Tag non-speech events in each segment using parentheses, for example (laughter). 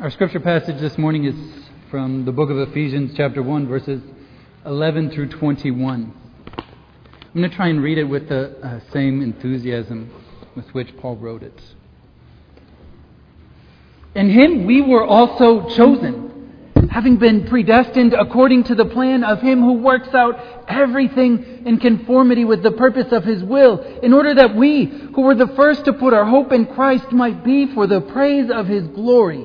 Our scripture passage this morning is from the book of Ephesians, chapter 1, verses 11 through 21. I'm going to try and read it with the uh, same enthusiasm with which Paul wrote it. In him we were also chosen, having been predestined according to the plan of him who works out everything in conformity with the purpose of his will, in order that we, who were the first to put our hope in Christ, might be for the praise of his glory.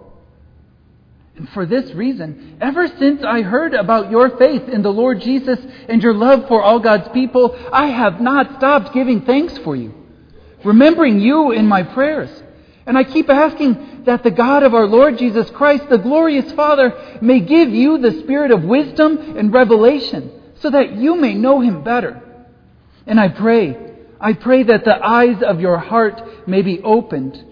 For this reason, ever since I heard about your faith in the Lord Jesus and your love for all God's people, I have not stopped giving thanks for you, remembering you in my prayers. And I keep asking that the God of our Lord Jesus Christ, the glorious Father, may give you the spirit of wisdom and revelation so that you may know him better. And I pray, I pray that the eyes of your heart may be opened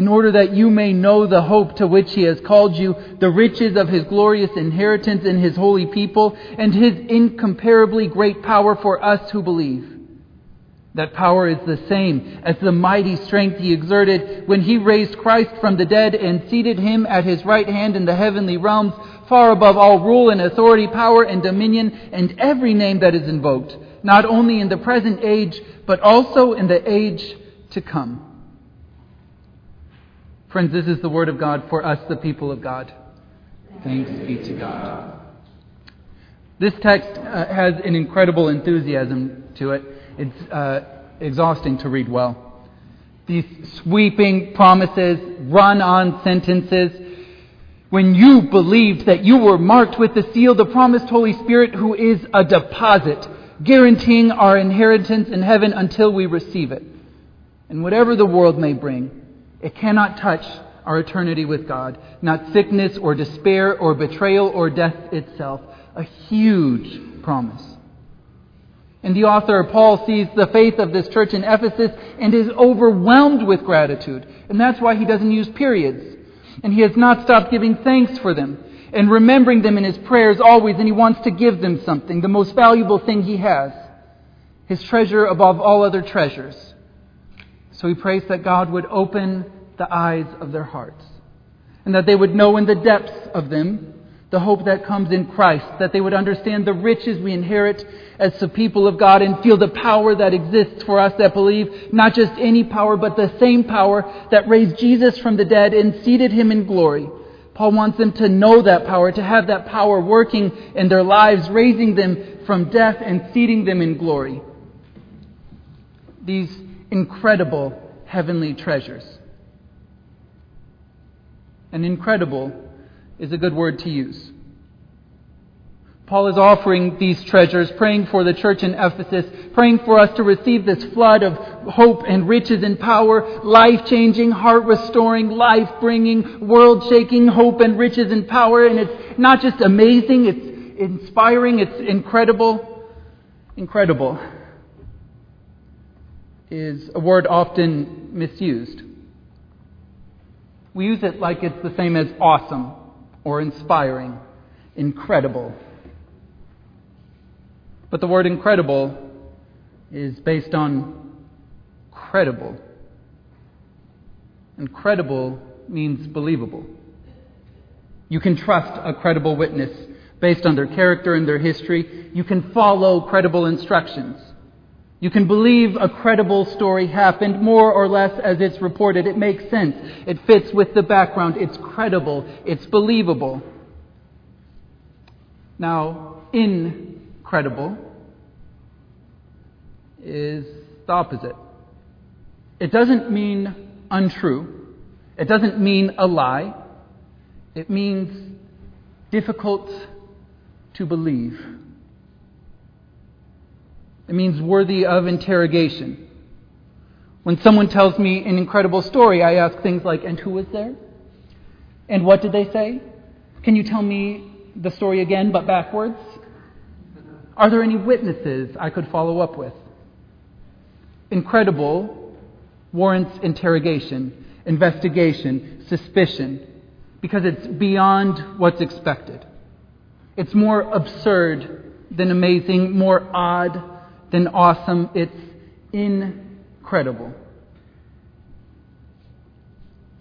in order that you may know the hope to which he has called you, the riches of his glorious inheritance in his holy people, and his incomparably great power for us who believe. That power is the same as the mighty strength he exerted when he raised Christ from the dead and seated him at his right hand in the heavenly realms, far above all rule and authority, power and dominion, and every name that is invoked, not only in the present age, but also in the age to come. Friends, this is the word of God for us, the people of God. Thanks be to God. This text uh, has an incredible enthusiasm to it. It's uh, exhausting to read well. These sweeping promises, run on sentences. When you believed that you were marked with the seal, the promised Holy Spirit, who is a deposit, guaranteeing our inheritance in heaven until we receive it. And whatever the world may bring, it cannot touch our eternity with God. Not sickness or despair or betrayal or death itself. A huge promise. And the author, Paul, sees the faith of this church in Ephesus and is overwhelmed with gratitude. And that's why he doesn't use periods. And he has not stopped giving thanks for them and remembering them in his prayers always. And he wants to give them something, the most valuable thing he has, his treasure above all other treasures. So he prays that God would open the eyes of their hearts and that they would know in the depths of them the hope that comes in Christ, that they would understand the riches we inherit as the people of God and feel the power that exists for us that believe not just any power, but the same power that raised Jesus from the dead and seated him in glory. Paul wants them to know that power, to have that power working in their lives, raising them from death and seating them in glory. These incredible heavenly treasures. And incredible is a good word to use. Paul is offering these treasures, praying for the church in Ephesus, praying for us to receive this flood of hope and riches and power, life changing, heart restoring, life bringing, world shaking hope and riches and power. And it's not just amazing, it's inspiring, it's incredible. Incredible is a word often misused. We use it like it's the same as awesome or inspiring, incredible. But the word incredible is based on credible. And credible means believable. You can trust a credible witness based on their character and their history. You can follow credible instructions. You can believe a credible story happened more or less as it's reported. It makes sense. It fits with the background. It's credible. It's believable. Now, incredible is the opposite. It doesn't mean untrue. It doesn't mean a lie. It means difficult to believe. It means worthy of interrogation. When someone tells me an incredible story, I ask things like, and who was there? And what did they say? Can you tell me the story again, but backwards? Are there any witnesses I could follow up with? Incredible warrants interrogation, investigation, suspicion, because it's beyond what's expected. It's more absurd than amazing, more odd than awesome. It's incredible.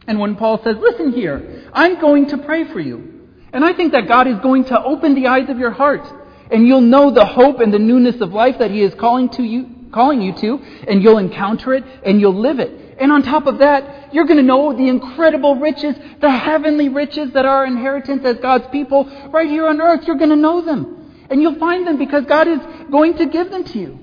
And when Paul says, Listen here, I'm going to pray for you. And I think that God is going to open the eyes of your heart. And you'll know the hope and the newness of life that He is calling to you, calling you to, and you'll encounter it and you'll live it. And on top of that, you're going to know the incredible riches, the heavenly riches that are our inheritance as God's people right here on earth. You're going to know them. And you'll find them because God is going to give them to you.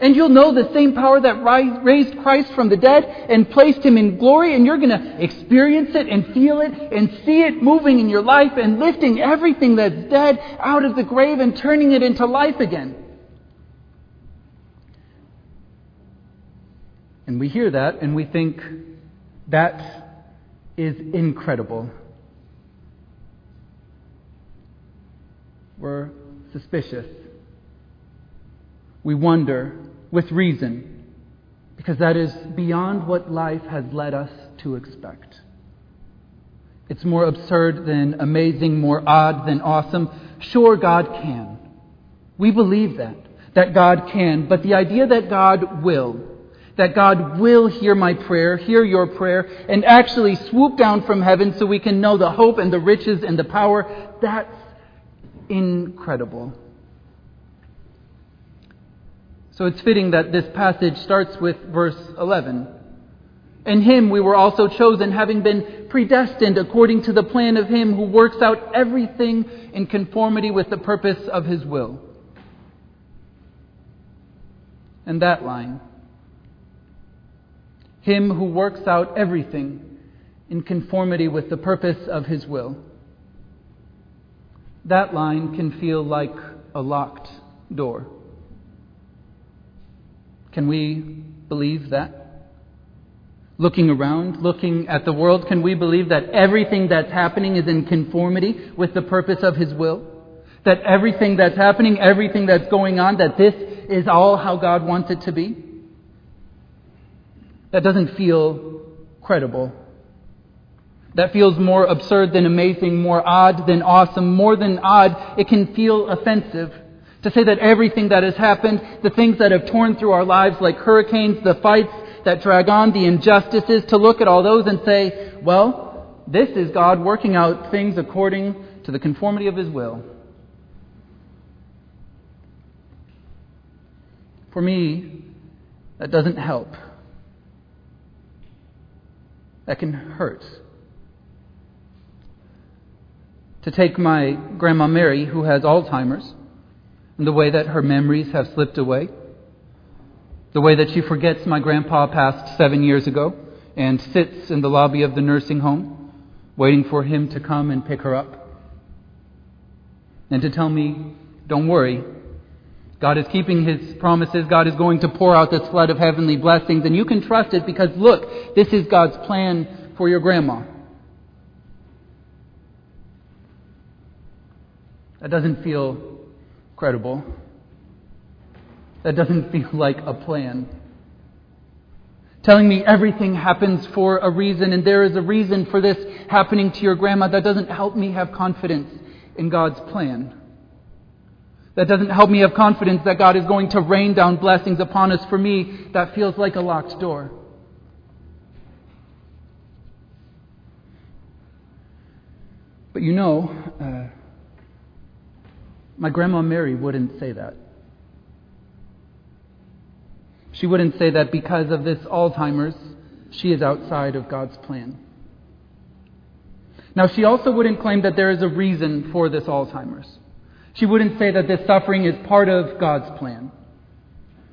And you'll know the same power that raised Christ from the dead and placed him in glory, and you're going to experience it and feel it and see it moving in your life and lifting everything that's dead out of the grave and turning it into life again. And we hear that and we think that is incredible. We're suspicious. We wonder with reason because that is beyond what life has led us to expect. It's more absurd than amazing, more odd than awesome. Sure, God can. We believe that, that God can, but the idea that God will, that God will hear my prayer, hear your prayer, and actually swoop down from heaven so we can know the hope and the riches and the power, that's incredible. So it's fitting that this passage starts with verse 11. In him we were also chosen, having been predestined according to the plan of him who works out everything in conformity with the purpose of his will. And that line him who works out everything in conformity with the purpose of his will. That line can feel like a locked door. Can we believe that? Looking around, looking at the world, can we believe that everything that's happening is in conformity with the purpose of His will? That everything that's happening, everything that's going on, that this is all how God wants it to be? That doesn't feel credible. That feels more absurd than amazing, more odd than awesome, more than odd. It can feel offensive. To say that everything that has happened, the things that have torn through our lives like hurricanes, the fights that drag on, the injustices, to look at all those and say, well, this is God working out things according to the conformity of His will. For me, that doesn't help. That can hurt. To take my Grandma Mary, who has Alzheimer's, and the way that her memories have slipped away, the way that she forgets my grandpa passed seven years ago and sits in the lobby of the nursing home waiting for him to come and pick her up and to tell me, don't worry. God is keeping his promises. God is going to pour out this flood of heavenly blessings, and you can trust it because look, this is God's plan for your grandma. That doesn't feel credible. That doesn't feel (laughs) like a plan. Telling me everything happens for a reason and there is a reason for this happening to your grandma, that doesn't help me have confidence in God's plan. That doesn't help me have confidence that God is going to rain down blessings upon us. For me, that feels like a locked door. But you know, uh, my grandma Mary wouldn't say that. She wouldn't say that because of this Alzheimer's, she is outside of God's plan. Now, she also wouldn't claim that there is a reason for this Alzheimer's. She wouldn't say that this suffering is part of God's plan.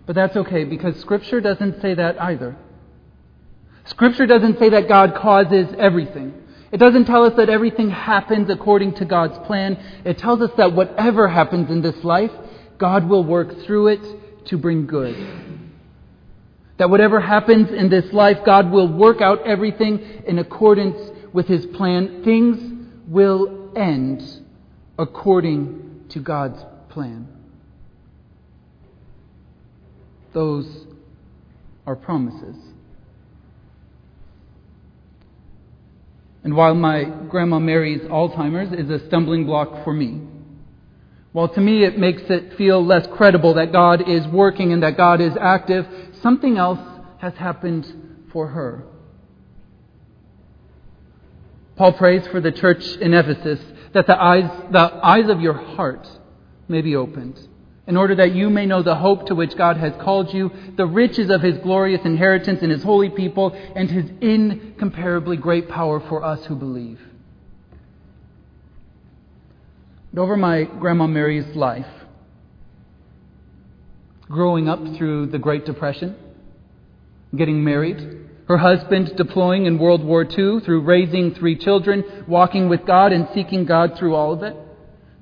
But that's okay because Scripture doesn't say that either. Scripture doesn't say that God causes everything. It doesn't tell us that everything happens according to God's plan. It tells us that whatever happens in this life, God will work through it to bring good. That whatever happens in this life, God will work out everything in accordance with His plan. Things will end according to God's plan. Those are promises. And while my Grandma Mary's Alzheimer's is a stumbling block for me, while to me it makes it feel less credible that God is working and that God is active, something else has happened for her. Paul prays for the church in Ephesus that the eyes, the eyes of your heart may be opened, in order that you may know the hope to which God has called you, the riches of his glorious inheritance in his holy people, and his incomparably great power for us who believe. And over my Grandma Mary's life, growing up through the Great Depression, getting married, her husband deploying in World War II through raising three children, walking with God and seeking God through all of it.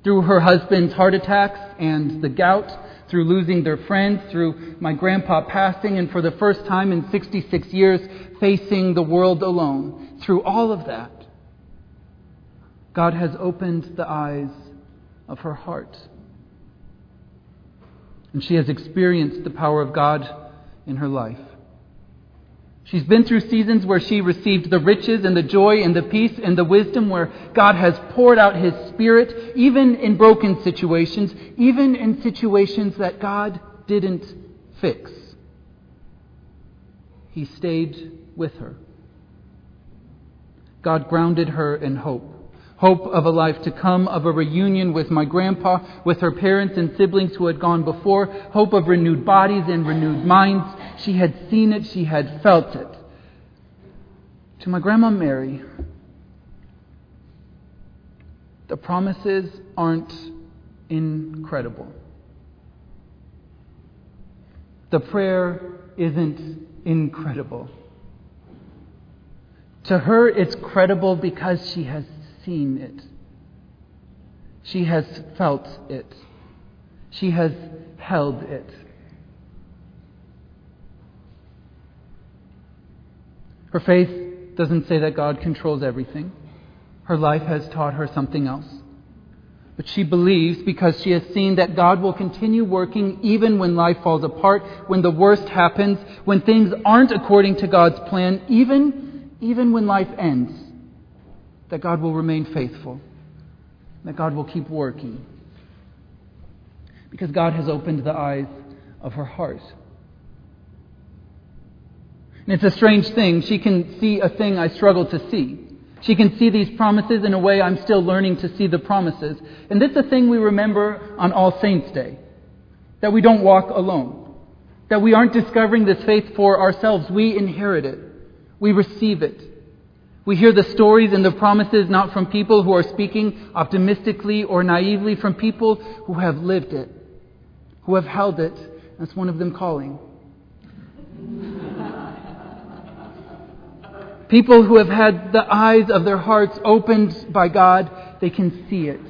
Through her husband's heart attacks and the gout, through losing their friends, through my grandpa passing, and for the first time in 66 years, facing the world alone. Through all of that, God has opened the eyes of her heart. And she has experienced the power of God in her life. She's been through seasons where she received the riches and the joy and the peace and the wisdom where God has poured out His Spirit, even in broken situations, even in situations that God didn't fix. He stayed with her. God grounded her in hope hope of a life to come, of a reunion with my grandpa, with her parents and siblings who had gone before, hope of renewed bodies and renewed minds. She had seen it, she had felt it. To my grandma Mary, the promises aren't incredible. The prayer isn't incredible. To her, it's credible because she has seen it. She has felt it. She has held it. Her faith doesn't say that God controls everything. Her life has taught her something else. But she believes because she has seen that God will continue working even when life falls apart, when the worst happens, when things aren't according to God's plan, even, even when life ends that God will remain faithful, that God will keep working. Because God has opened the eyes of her heart. And it's a strange thing. She can see a thing I struggle to see. She can see these promises in a way I'm still learning to see the promises. And this is a thing we remember on All Saints' Day that we don't walk alone, that we aren't discovering this faith for ourselves. We inherit it, we receive it. We hear the stories and the promises not from people who are speaking optimistically or naively, from people who have lived it, who have held it. That's one of them calling. people who have had the eyes of their hearts opened by God, they can see it.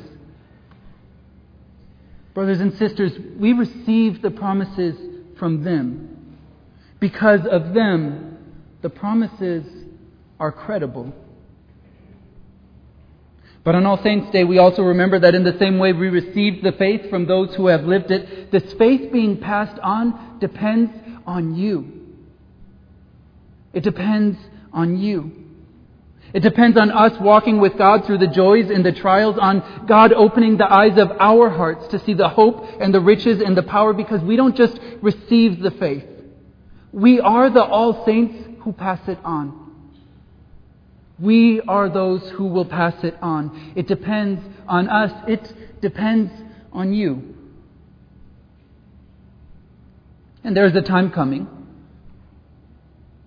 Brothers and sisters, we receive the promises from them. Because of them, the promises are credible. But on All Saints' Day, we also remember that in the same way we received the faith from those who have lived it, this faith being passed on depends on you. It depends on you. It depends on us walking with God through the joys and the trials, on God opening the eyes of our hearts to see the hope and the riches and the power, because we don't just receive the faith. We are the All Saints who pass it on. We are those who will pass it on. It depends on us. It depends on you. And there is a time coming,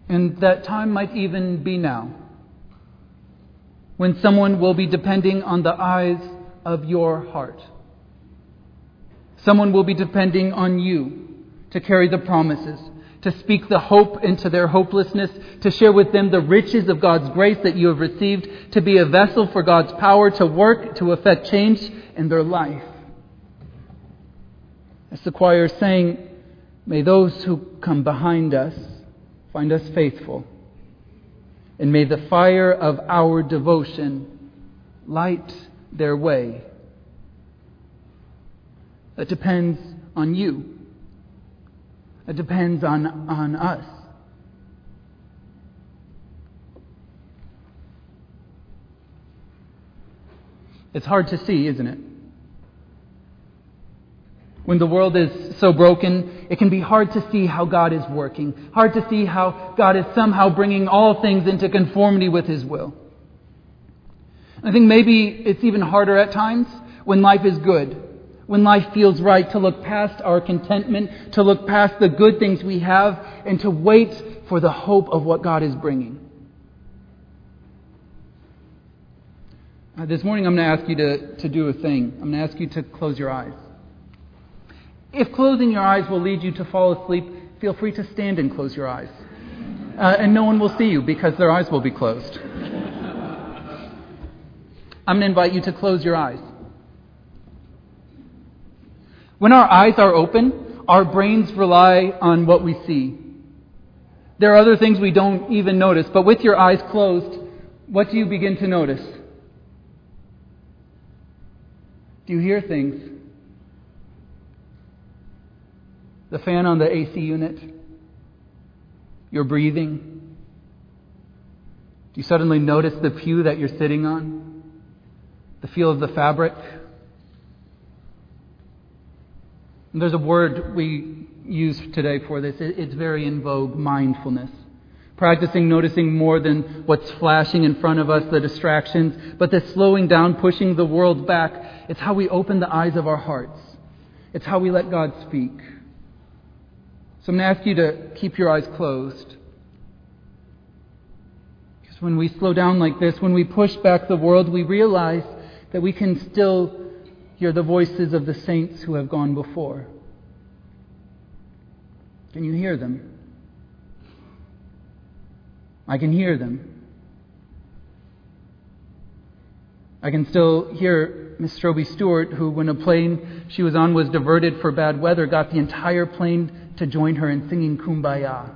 and that time might even be now, when someone will be depending on the eyes of your heart. Someone will be depending on you to carry the promises to speak the hope into their hopelessness, to share with them the riches of God's grace that you have received, to be a vessel for God's power to work, to effect change in their life. As the choir is saying, may those who come behind us find us faithful. And may the fire of our devotion light their way. That depends on you. It depends on, on us. It's hard to see, isn't it? When the world is so broken, it can be hard to see how God is working, hard to see how God is somehow bringing all things into conformity with His will. I think maybe it's even harder at times when life is good, when life feels right, to look past our contentment, to look past the good things we have, and to wait for the hope of what God is bringing. This morning, I'm going to ask you to, to do a thing. I'm going to ask you to close your eyes. If closing your eyes will lead you to fall asleep, feel free to stand and close your eyes. Uh, and no one will see you because their eyes will be closed. (laughs) I'm going to invite you to close your eyes. When our eyes are open, our brains rely on what we see. There are other things we don't even notice, but with your eyes closed, what do you begin to notice? Do you hear things? The fan on the AC unit? Your breathing? Do you suddenly notice the pew that you're sitting on? The feel of the fabric? And there's a word we use today for this. It's very in vogue mindfulness. Practicing noticing more than what's flashing in front of us, the distractions, but the slowing down, pushing the world back. It's how we open the eyes of our hearts. It's how we let God speak. So I'm going to ask you to keep your eyes closed. Because when we slow down like this, when we push back the world, we realize that we can still hear the voices of the saints who have gone before. Can you hear them? I can hear them. I can still hear Miss Stroby Stewart, who, when a plane she was on was diverted for bad weather, got the entire plane to join her in singing Kumbaya.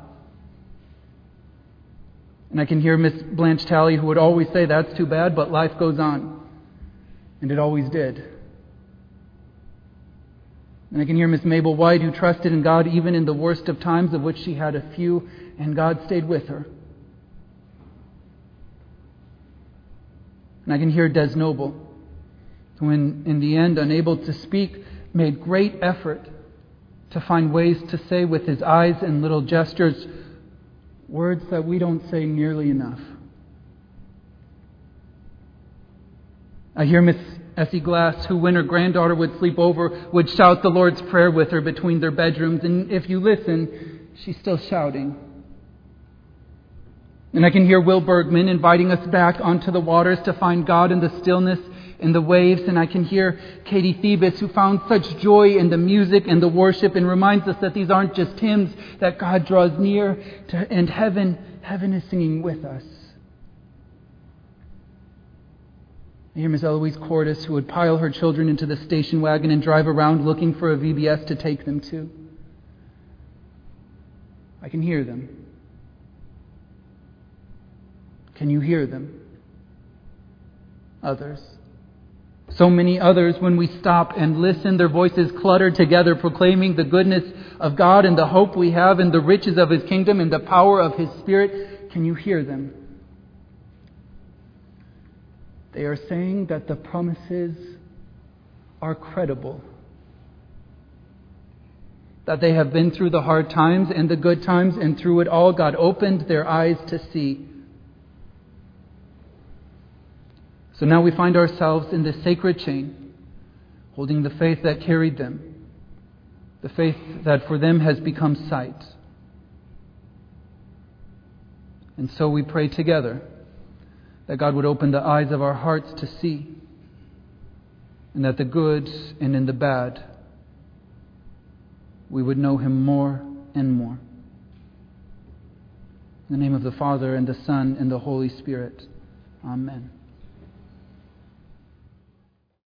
And I can hear Miss Blanche Talley, who would always say, That's too bad, but life goes on. And it always did. And I can hear Miss Mabel White, who trusted in God even in the worst of times, of which she had a few, and God stayed with her. And I can hear Des Noble, who, in, in the end, unable to speak, made great effort to find ways to say with his eyes and little gestures words that we don't say nearly enough. I hear Miss Essie Glass, who, when her granddaughter would sleep over, would shout the Lord's Prayer with her between their bedrooms. And if you listen, she's still shouting. And I can hear Will Bergman inviting us back onto the waters to find God in the stillness in the waves. And I can hear Katie Thebes, who found such joy in the music and the worship and reminds us that these aren't just hymns, that God draws near to, and heaven, heaven is singing with us. Hear Miss Eloise Cordes, who would pile her children into the station wagon and drive around looking for a VBS to take them to. I can hear them. Can you hear them? Others. So many others, when we stop and listen, their voices clutter together, proclaiming the goodness of God and the hope we have and the riches of His kingdom and the power of His Spirit. Can you hear them? They are saying that the promises are credible. That they have been through the hard times and the good times, and through it all, God opened their eyes to see So now we find ourselves in this sacred chain, holding the faith that carried them, the faith that for them has become sight. And so we pray together that God would open the eyes of our hearts to see, and that the good and in the bad, we would know Him more and more. In the name of the Father, and the Son, and the Holy Spirit. Amen.